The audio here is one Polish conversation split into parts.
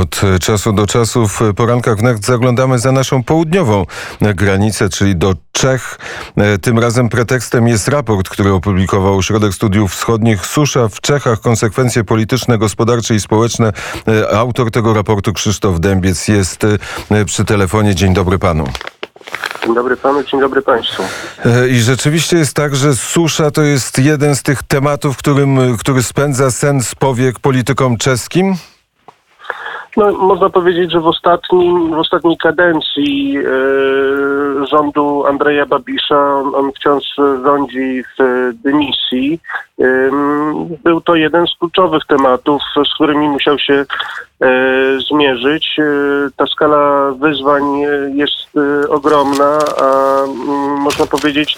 Od czasu do czasu w porankach wnet zaglądamy za naszą południową granicę, czyli do Czech. Tym razem pretekstem jest raport, który opublikował Ośrodek Studiów Wschodnich Susza w Czechach. Konsekwencje polityczne, gospodarcze i społeczne. Autor tego raportu Krzysztof Dębiec jest przy telefonie. Dzień dobry panu. Dzień dobry panu, dzień dobry państwu. I rzeczywiście jest tak, że susza to jest jeden z tych tematów, którym, który spędza sen z powiek politykom czeskim? No, można powiedzieć, że w, ostatnim, w ostatniej kadencji e, rządu Andrzeja Babisza, on, on wciąż rządzi w dymisji, e, był to jeden z kluczowych tematów, z którymi musiał się e, zmierzyć. Ta skala wyzwań jest ogromna, a mm, można powiedzieć,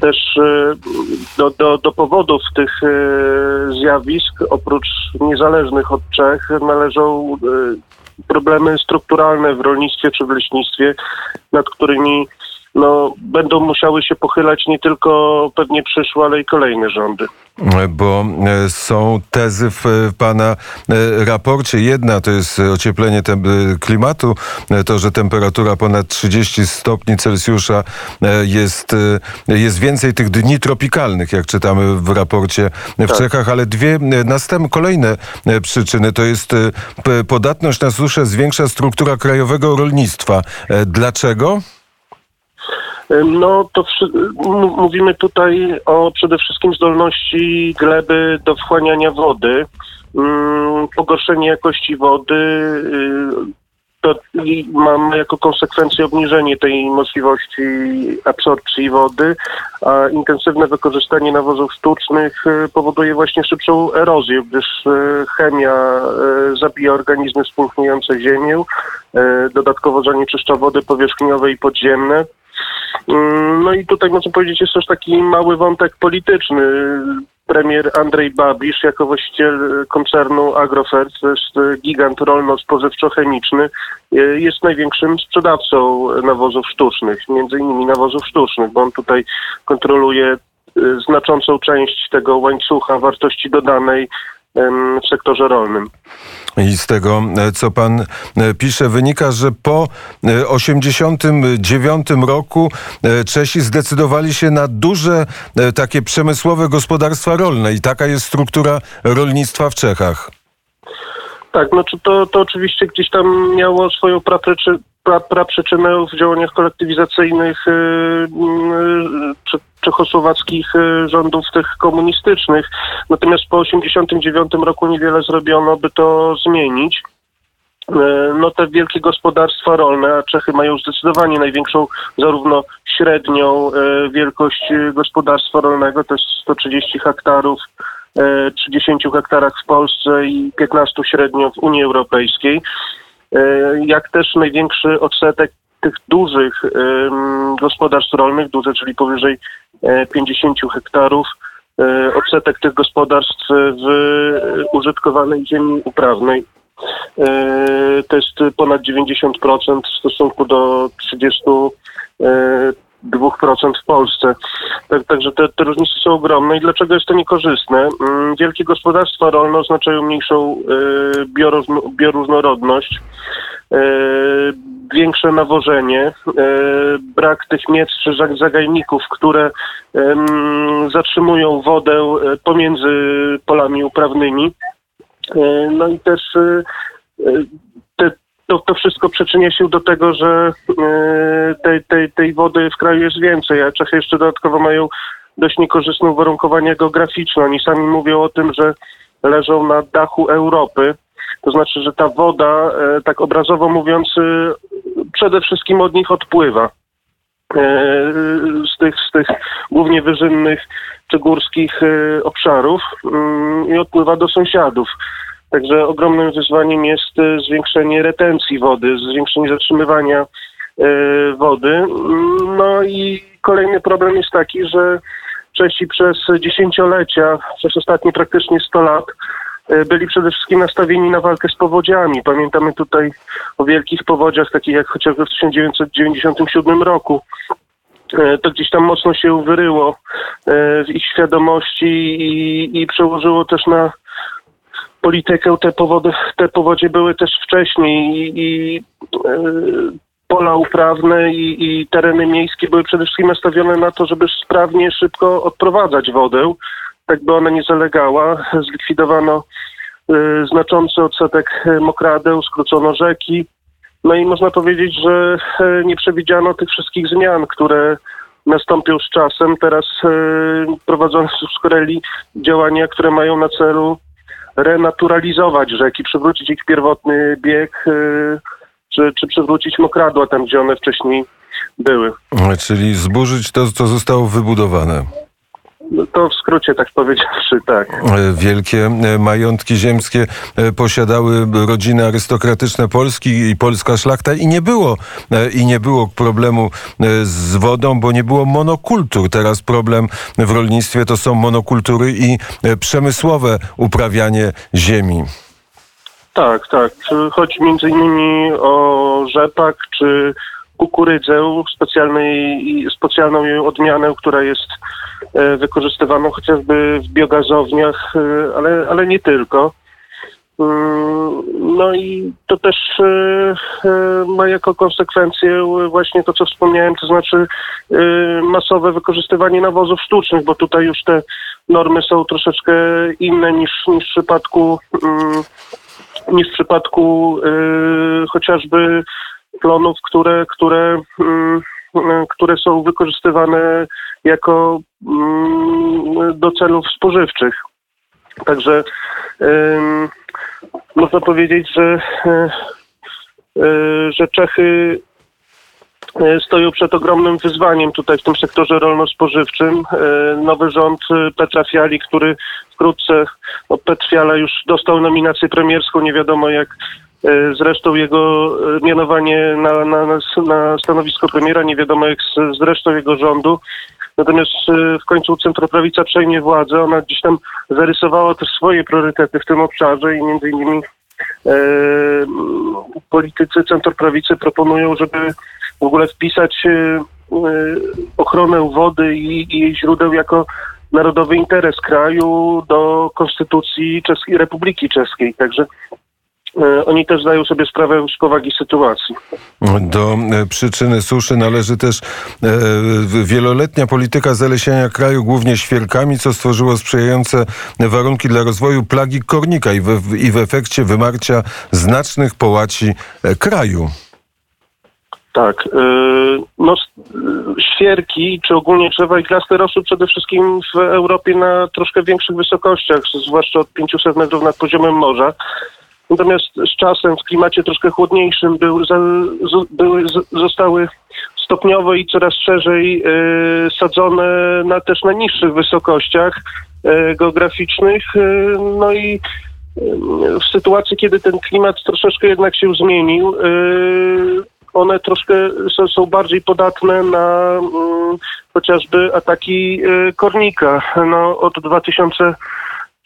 też e, do, do, do powodów tych e, zjawisk, oprócz niezależnych od Czech, należą e, problemy strukturalne w rolnictwie czy w leśnictwie, nad którymi no, będą musiały się pochylać nie tylko pewnie przyszłe, ale i kolejne rządy. Bo e, są tezy w pana e, raporcie. Jedna to jest ocieplenie klimatu, e, to, że temperatura ponad 30 stopni Celsjusza jest, jest więcej tych dni tropikalnych, jak czytamy w raporcie w tak. Czechach, ale dwie następne, kolejne przyczyny to jest podatność na suszę zwiększa struktura krajowego rolnictwa. Dlaczego? No to mówimy tutaj o przede wszystkim zdolności gleby do wchłaniania wody, pogorszenie jakości wody, y, to mamy jako konsekwencję obniżenie tej możliwości absorpcji wody, a intensywne wykorzystanie nawozów sztucznych y, powoduje właśnie szybszą erozję, gdyż y, chemia zabija organizmy spulchniające ziemię, dodatkowo zanieczyszcza wody powierzchniowe i podziemne. Mm, no i tutaj można powiedzieć, jest też taki mały wątek polityczny. Premier Andrzej Babisz, jako właściciel koncernu Agrofert, to jest gigant rolno-spożywczo-chemiczny, jest największym sprzedawcą nawozów sztucznych, między innymi nawozów sztucznych, bo on tutaj kontroluje y, znaczącą część tego łańcucha wartości dodanej w sektorze rolnym. I z tego, e, co pan e, pisze, wynika, że po 1989 e, roku Czesi zdecydowali się na duże takie przemysłowe gospodarstwa rolne i taka jest struktura rolnictwa w Czechach. Tak, no to, to oczywiście gdzieś tam miało swoją prapryczy, pra, praprzyczynę w działaniach kolektywizacyjnych yy, czechosłowackich rządów tych komunistycznych. Natomiast po 1989 roku niewiele zrobiono, by to zmienić no te wielkie gospodarstwa rolne, a Czechy mają zdecydowanie największą zarówno średnią wielkość gospodarstwa rolnego, to jest 130 hektarów 30 hektarach w Polsce i 15 średnio w Unii Europejskiej, e, jak też największy odsetek tych dużych gospodarstw rolnych, duże, czyli powyżej 50 e, hektarów, e, odsetek tych gospodarstw w użytkowanej ziemi uprawnej. To jest ponad 90% w stosunku do 30 2% w Polsce. Tak, także te, te, różnice są ogromne. I dlaczego jest to niekorzystne? Mm, wielkie gospodarstwa rolne oznaczają mniejszą y, bioróżnorodność, y, większe nawożenie, y, brak tych miejsc czy zagajników, które zatrzymują wodę pomiędzy polami uprawnymi. No i też te, to, to wszystko przyczynia się do tego, że e, tej, tej, tej wody w kraju jest więcej, a Czechy jeszcze dodatkowo mają dość niekorzystne uwarunkowania geograficzne. Oni sami mówią o tym, że leżą na dachu Europy. To znaczy, że ta woda, e, tak obrazowo mówiąc, e, przede wszystkim od nich odpływa. Z tych, z tych głównie wyżynnych czy górskich obszarów mm, i odpływa do sąsiadów. Także ogromnym wyzwaniem jest e, zwiększenie retencji wody, zwiększenie zatrzymywania e, wody. No i kolejny problem jest taki, że Czesi przez dziesięciolecia, przez ostatnie praktycznie 100 lat e, byli przede wszystkim nastawieni na walkę z powodziami. Pamiętamy tutaj o wielkich powodziach, takich jak chociażby w 1997 roku. To gdzieś tam mocno się wyryło w ich świadomości i, i przełożyło też na politykę. Te, powody, te powodzie były też wcześniej i, i e, pola uprawne i, i tereny miejskie były przede wszystkim nastawione na to, żeby sprawnie, szybko odprowadzać wodę, tak by ona nie zalegała. Zlikwidowano y, znaczący odsetek mokradeł, skrócono rzeki. No i można powiedzieć, że e, nie przewidziano tych wszystkich zmian, które nastąpią z czasem. Teraz e, prowadzone są z kolei działania, które mają na celu renaturalizować rzeki, przywrócić ich pierwotny bieg, e, czy, czy przywrócić mokradła tam, gdzie one wcześniej były. Czyli zburzyć to, co zostało wybudowane. No to w skrócie tak powiedziawszy, tak. E, Wielkie e, majątki ziemskie e, posiadały rodziny arystokratyczne Polski i polska szlachta i nie było i nie było problemu z wodą, bo nie było monokultur. Teraz problem w rolnictwie to są monokultury i przemysłowe uprawianie ziemi. Tak, tak. Chodzi między innymi o rzepak czy kukurydzę, specjalnej, specjalną jej odmianę, która jest e, wykorzystywaną chociażby w biogazowniach, e, ale, ale nie tylko. Mm, No i to też e, ma jako konsekwencję właśnie to, co wspomniałem, to znaczy masowe wykorzystywanie nawozów sztucznych, bo tutaj już te normy są troszeczkę inne niż, niż w przypadku mm, niż w przypadku chociażby plonów, które, które, mm, y, które są wykorzystywane jako mm, do celów spożywczych. Także można powiedzieć, że, y, y, że Czechy stoją przed ogromnym wyzwaniem tutaj w tym sektorze rolno-spożywczym. Nowy rząd Petra Fiali, który wkrótce, no Petr Fiala już dostał nominację premierską, nie wiadomo jak zresztą jego y, mianowanie na, na, na, stanowisko premiera, nie wiadomo jak z, zresztą jego rządu. Natomiast y, w końcu centroprawica przejmie władzę. Ona gdzieś tam zarysowała też swoje priorytety w tym obszarze i między innymi e, politycy centroprawicy proponują, żeby w ogóle wpisać e, e, ochronę wody i, i jej źródeł jako narodowy interes kraju do Konstytucji Czeskiej, Republiki Czeskiej. Także e, oni też zdają sobie sprawę z powagi sytuacji. Do e, przyczyny suszy należy też e, wieloletnia polityka zalesiania kraju, głównie świerkami, co stworzyło sprzyjające warunki dla rozwoju plagi kornika i w, i w efekcie wymarcia znacznych połaci e, kraju. Tak. No, świerki, czy ogólnie drzewa iglaste rosły przede wszystkim w Europie na troszkę większych wysokościach, zwłaszcza od 500 metrów nad poziomem morza. Natomiast z czasem w klimacie troszkę chłodniejszym był, z, były, z, zostały stopniowo i coraz szerzej y, sadzone na, też na niższych wysokościach y, geograficznych. Y, no i w sytuacji, kiedy ten klimat troszeczkę jednak się zmienił, one troszkę są, bardziej podatne na mm, chociażby ataki kornika. No, od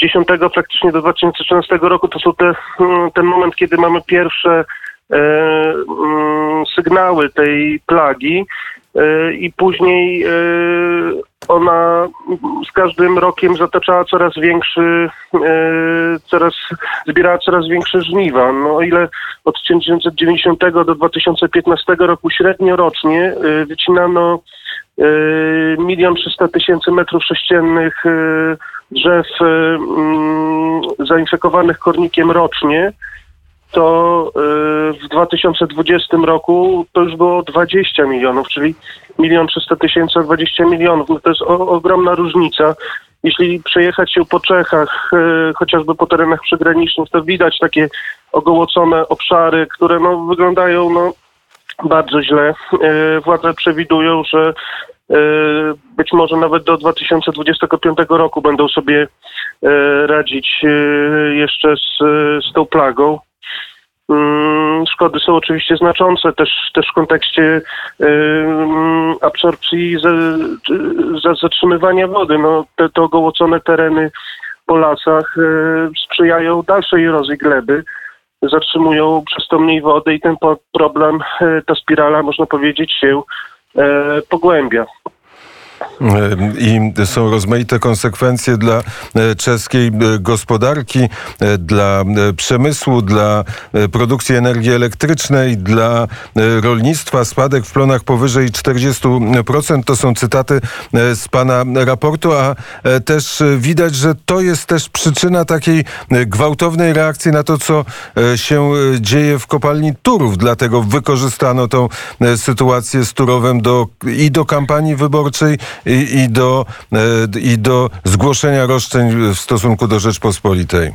2010 praktycznie do 2013 roku to są te, mm, ten moment, kiedy mamy pierwsze e, mm, sygnały tej plagi e, i później e, ona z każdym rokiem zataczała coraz większy, e, coraz, zbierała coraz większe żniwa. No o ile od 1990 do 2015 roku średnio rocznie e, wycinano e, milion trzysta tysięcy metrów sześciennych drzew mm, zainfekowanych kornikiem rocznie, to y, w 2020 roku to już było 20 milionów, czyli milion 300 tysięcy a 20 milionów. No to jest o, ogromna różnica. Jeśli przejechać się po Czechach, y, chociażby po terenach przygranicznych, to widać takie ogołocone obszary, które no, wyglądają no, bardzo źle. Y, Władze przewidują, że być może nawet do 2025 roku będą sobie y, radzić y, jeszcze z, z tą plagą. Mm, Szkody są oczywiście znaczące też, też w kontekście ym, absorpcji, za, za, zatrzymywania wody. No, te, te ogołocone tereny po lasach sprzyjają dalszej erozji gleby, zatrzymują przez to mniej wody i ten problem, ta spirala można powiedzieć się e, pogłębia. I są rozmaite konsekwencje dla e, czeskiej e, gospodarki, e, dla przemysłu, dla produkcji energii elektrycznej, dla rolnictwa. Spadek w plonach powyżej 40%. To są cytaty z pana raportu, a też widać, że to jest też przyczyna takiej gwałtownej reakcji na to, co się dzieje w kopalni Turów. Dlatego wykorzystano tą sytuację z Turowem do, i do kampanii wyborczej, i, i, do, e, i do zgłoszenia roszczeń w stosunku do Rzeczpospolitej?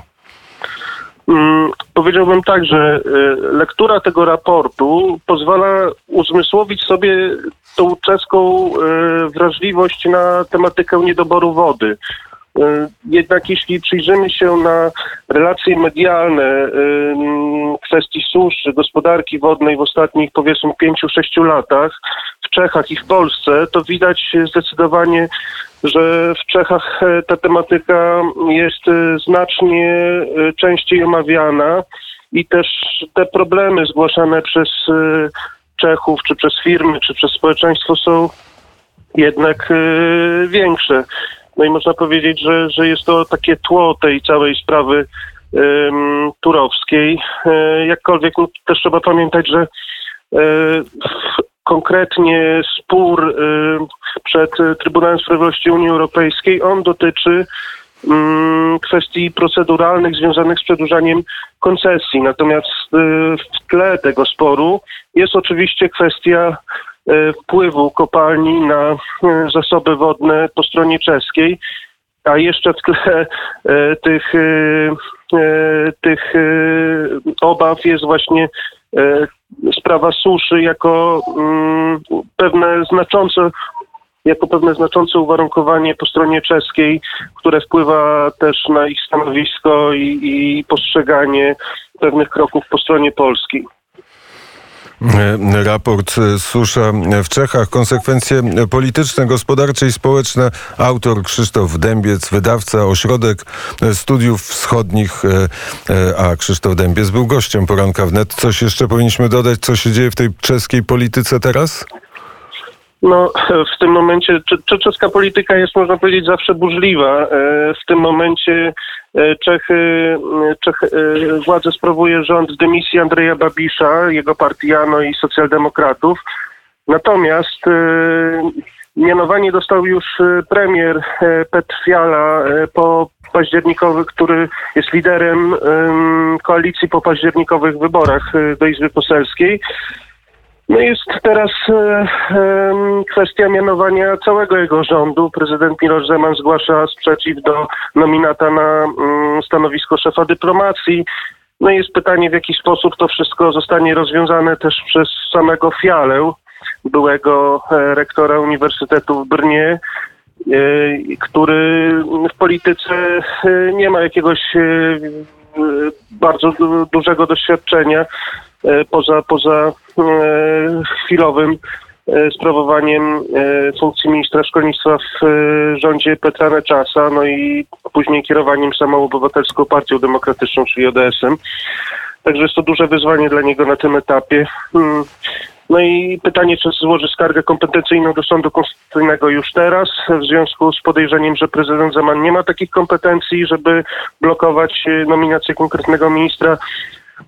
Mm, powiedziałbym tak, że e, lektura tego raportu pozwala uzmysłowić sobie tą czeską e, wrażliwość na tematykę niedoboru wody. E, jednak jeśli przyjrzymy się na relacje medialne e, kwestii suszy, gospodarki wodnej w ostatnich powiedzmy 5-6 latach w Czechach i w Polsce, to widać zdecydowanie, że w Czechach e, ta tematyka jest znacznie częściej omawiana i też te problemy zgłaszane przez Czechów, czy przez firmy, czy przez społeczeństwo są jednak większe. No i można powiedzieć, że, że jest to takie tło tej całej sprawy um, turowskiej. E, jakkolwiek no, też trzeba pamiętać, że e, konkretnie spór e, przed Trybunałem Sprawiedliwości Unii Europejskiej, on dotyczy mm, kwestii proceduralnych związanych z przedłużaniem koncesji. Natomiast w tle tego sporu jest oczywiście kwestia E, wpływu kopalni na e, zasoby wodne po stronie czeskiej, a jeszcze w tle e, tych, tych obaw jest właśnie sprawa suszy jako mm, pewne znaczące jako pewne znaczące uwarunkowanie po stronie czeskiej, które wpływa też na ich stanowisko i, i postrzeganie pewnych kroków po stronie polskiej. E, raport e, Susza w Czechach. Konsekwencje polityczne, gospodarcze i społeczne. Autor Krzysztof Dębiec, wydawca, ośrodek studiów wschodnich, e, a Krzysztof Dębiec był gościem poranka wnet. Coś jeszcze powinniśmy dodać, co się dzieje w tej czeskiej polityce teraz? No, w tym momencie, czeska polityka jest, można powiedzieć, zawsze burzliwa. W tym momencie E, Czechy, Czech, e, władzę sprawuje rząd dymisji Andrzeja Babisza, jego partiano i socjaldemokratów. Natomiast e, mianowanie dostał już premier Petr Fiala po październikowych, który jest liderem koalicji po październikowych wyborach do Izby Poselskiej. No jest teraz e, e, kwestia mianowania całego jego rządu. Prezydent Miloš Zeman zgłasza sprzeciw do nominata na mm, stanowisko szefa dyplomacji. No jest pytanie, w jaki sposób to wszystko zostanie rozwiązane też przez samego Fialę, byłego e, rektora Uniwersytetu w Brnie, e, który w polityce e, nie ma jakiegoś bardzo dużego doświadczenia. E, poza, poza e, chwilowym e, sprawowaniem funkcji ministra szkolnictwa w rządzie Petra Neczasa, no i później kierowaniem samą obywatelską partią demokratyczną, czyli ODS-em. Także jest to duże wyzwanie dla niego na tym etapie. Hmm. No i pytanie, czy złoży skargę kompetencyjną do Sądu Konstytucyjnego już teraz, w związku z podejrzeniem, że prezydent Zeman nie ma takich kompetencji, żeby blokować nominację konkretnego ministra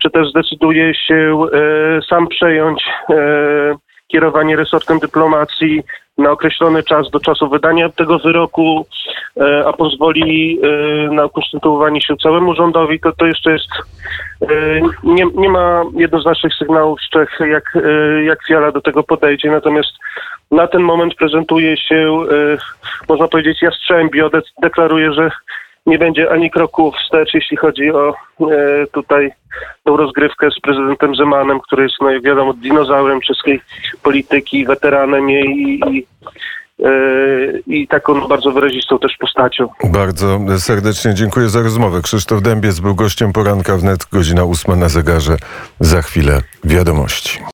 czy też zdecyduje się e, sam przejąć e, kierowanie resortem dyplomacji na określony czas do czasu wydania tego wyroku, e, a pozwoli na ukonstytuowanie się całemu rządowi, to to jeszcze jest nie, nie ma jednoznacznych sygnałów z Czech, jak, jak Fiala do tego podejdzie, natomiast na ten moment prezentuje się, można powiedzieć, jastrzębio, deklaruje, że nie będzie ani kroku wstecz, jeśli chodzi o e, tutaj tą rozgrywkę z prezydentem Zemanem, który jest, no wiadomo, dinozaurem czeskiej polityki, weteranem jej i e, i taką bardzo wyrazistą też postacią. Bardzo serdecznie dziękuję za rozmowę. Krzysztof Dębiec był gościem poranka wnet, godzina ósma na zegarze. Za chwilę wiadomości.